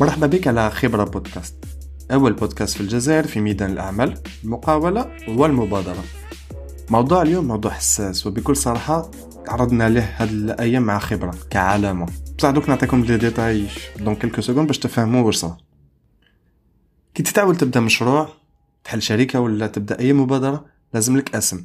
مرحبا بك على خبرة بودكاست. أول بودكاست في الجزائر في ميدان الأعمال المقاولة والمبادرة. موضوع اليوم موضوع حساس وبكل صراحة تعرضنا له هاد الأيام مع خبرة كعلامة. بصح دوك نعطيكم les détails dans quelques secondes باش تفهموا واش صار. كي تتعاول تبدأ مشروع تحل شركة ولا تبدأ أي مبادرة لازم لك اسم.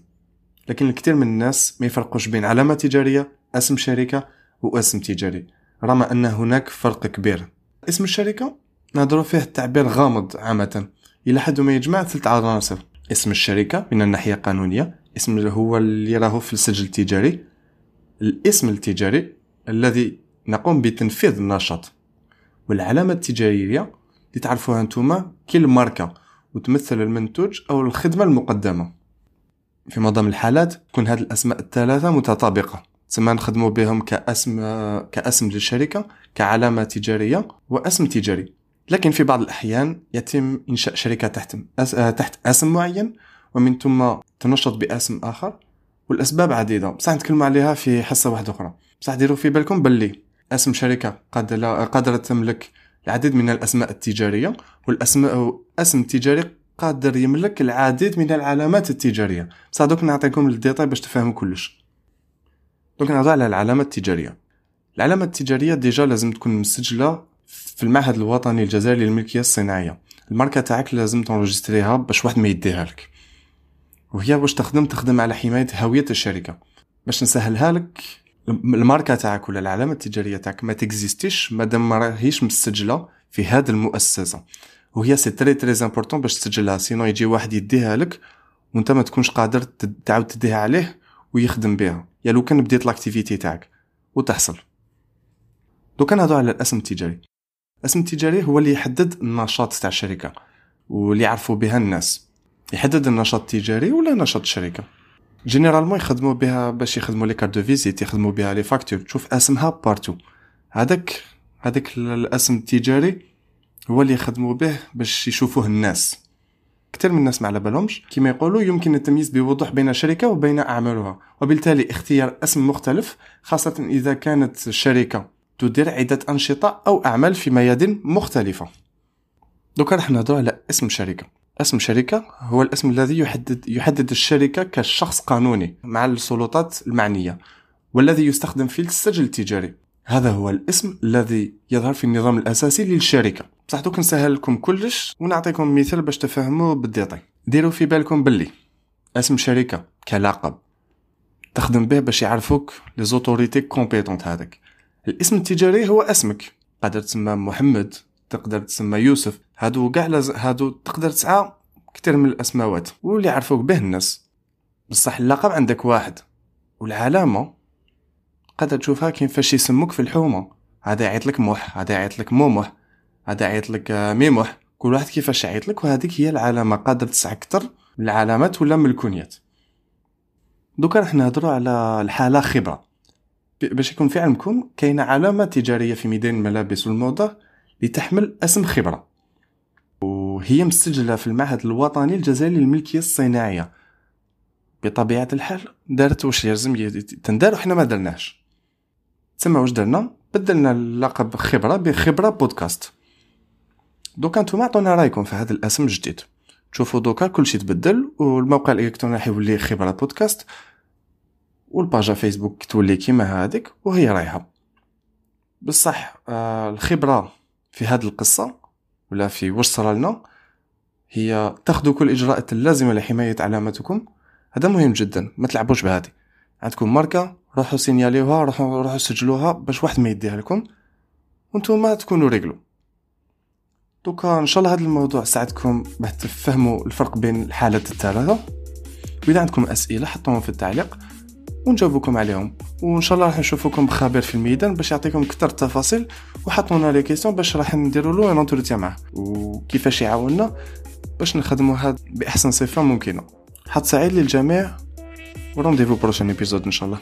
لكن الكثير من الناس ما يفرقوش بين علامة تجارية اسم شركة واسم تجاري. رغم أن هناك فرق كبير. اسم الشركة؟ نهضروا فيه التعبير غامض عامة. إلى حد ما يجمع ثلاث عناصر اسم الشركة من الناحية القانونية. اسم هو اللي راهو في السجل التجاري. الاسم التجاري الذي نقوم بتنفيذ النشاط. والعلامة التجارية اللي تعرفوها انتوما كي الماركة وتمثل المنتوج أو الخدمة المقدمة. في معظم الحالات تكون هذه الأسماء الثلاثة متطابقة. تسمى نخدموا بهم كأسم كأسم للشركة كعلامة تجارية وأسم تجاري. لكن في بعض الأحيان يتم إنشاء شركة تحت تحت أسم معين ومن ثم تنشط بأسم آخر. والأسباب عديدة. بصح نتكلم عليها في حصة واحدة أخرى. بصح ديروا في بالكم باللي أسم شركة قادرة تملك العديد من الأسماء التجارية والأسماء اسم تجاري قادر يملك العديد من العلامات التجارية. بصح دوك نعطيكم الديتاي باش تفهموا كلش. دوك نهضر على العلامة التجارية. العلامة التجارية déjà لازم تكون مسجلة في المعهد الوطني الجزائري للملكية الصناعية. الماركة تاعك لازم تنرجستريها باش واحد ما يديها لك. وهي باش تخدم؟ تخدم على حماية هوية الشركة. باش نسهلها لك الماركة تاعك ولا العلامة التجارية تاعك ما تكزيستيش مادام ما راهيش مسجلة في هذه المؤسسة. وهي c'est très très important باش تسجلها sinon يجي واحد يديها لك وانت ما تكونش قادر تعاود تديها عليه. ويخدم بها. يا لو كان بديت l'activité تاعك وتحصل. دوكا نهضروا على الأسم التجاري. الأسم التجاري هو اللي يحدد النشاط تاع الشركة واللي يعرفوا بها الناس. يحدد النشاط التجاري ولا نشاط الشركة. généralement يخدموا بها باش يخدموا les cartes de visite يخدموا بها les factures تشوف أسمها partout هذاك هذاك الأسم التجاري هو اللي يخدموا به باش يشوفوه الناس. كثير من الناس ما على بالهمش كما يقولوا يمكن التمييز بوضوح بين شركة وبين أعمالها. وبالتالي اختيار اسم مختلف خاصة إذا كانت الشركة تدير عدة أنشطة أو أعمال في ميادين مختلفة. دوكا راح نهضروا على اسم شركة. اسم شركة هو الاسم الذي يحدد يحدد الشركة كشخص قانوني مع السلطات المعنية والذي يستخدم في السجل التجاري. هذا هو الاسم الذي يظهر في النظام الأساسي للشركة. بصح دوك نسهل لكم كلش ونعطيكم مثال باش تفهموا بالديتاي ديروا في بالكم باللي. اسم شركة كلقب. تخدم به باش يعرفوك les autorités compétentes هذاك. الاسم التجاري هو اسمك. تقدر تسمى محمد تقدر تسمى يوسف. هادو كاع هادو تقدر تسعى كتير من الأسماوات. واللي يعرفوك به الناس. بصح اللقب عندك واحد. والعلامة قادر تشوفها كيف فاش يسموك في الحومة. هذا يعيط لك موح هذا يعيط لك مومح هذا يعيط لك آه، ميموح كل واحد كيفاش يعيط لك وهذيك هي العلامة قادر تسعى أكثر. العلامات ولا من الكونيات دوكا راح نهضروا على الحالة خبرة. باش يكون في علمكم كاينة علامة تجارية في ميدان الملابس والموضة لتحمل اسم خبرة. وهي مسجلة في المعهد الوطني الجزائري للملكية الصناعية. بطبيعة الحال دارت واش لازم تندار وحنا ما درناش تسمى واش درنا؟ بدلنا اللقب خبرة بخبرة بودكاست. دوكا نتوما عطونا رايكم في هذا الاسم الجديد. تشوفوا دوكا كلشي تبدل والموقع الالكتروني راح يولي خبره بودكاست والباجا فيسبوك تولي كيما هذيك وهي رايحة. بصح آه الخبرة في هذه القصة ولا في واش صرالنا هي تاخذوا كل الاجراءات اللازمة لحماية علامتكم هذا مهم جدا ما تلعبوش بهذه عندكم ماركة روحوا سينياليوها روحوا روحوا سجلوها باش واحد ما يديها لكم. وأنتم تكونوا رجلوا دوكا إن شاء الله هذا الموضوع ساعدكم باش تفهموا الفرق بين الحالات الثلاثه وإذا عندكم أسئلة حطوهم في التعليق ونجاوبكم عليهم. وإن شاء الله راح نشوفكم بخبير في الميدان باش يعطيكم أكثر التفاصيل وحطونا les questions باش راح نديروا له entretien معاه وكيفاش يعاوننا باش نخدموا هذا بأحسن صفة ممكنة. حظ سعيد للجميع. و rendez-vous prochain épisode إن شاء الله.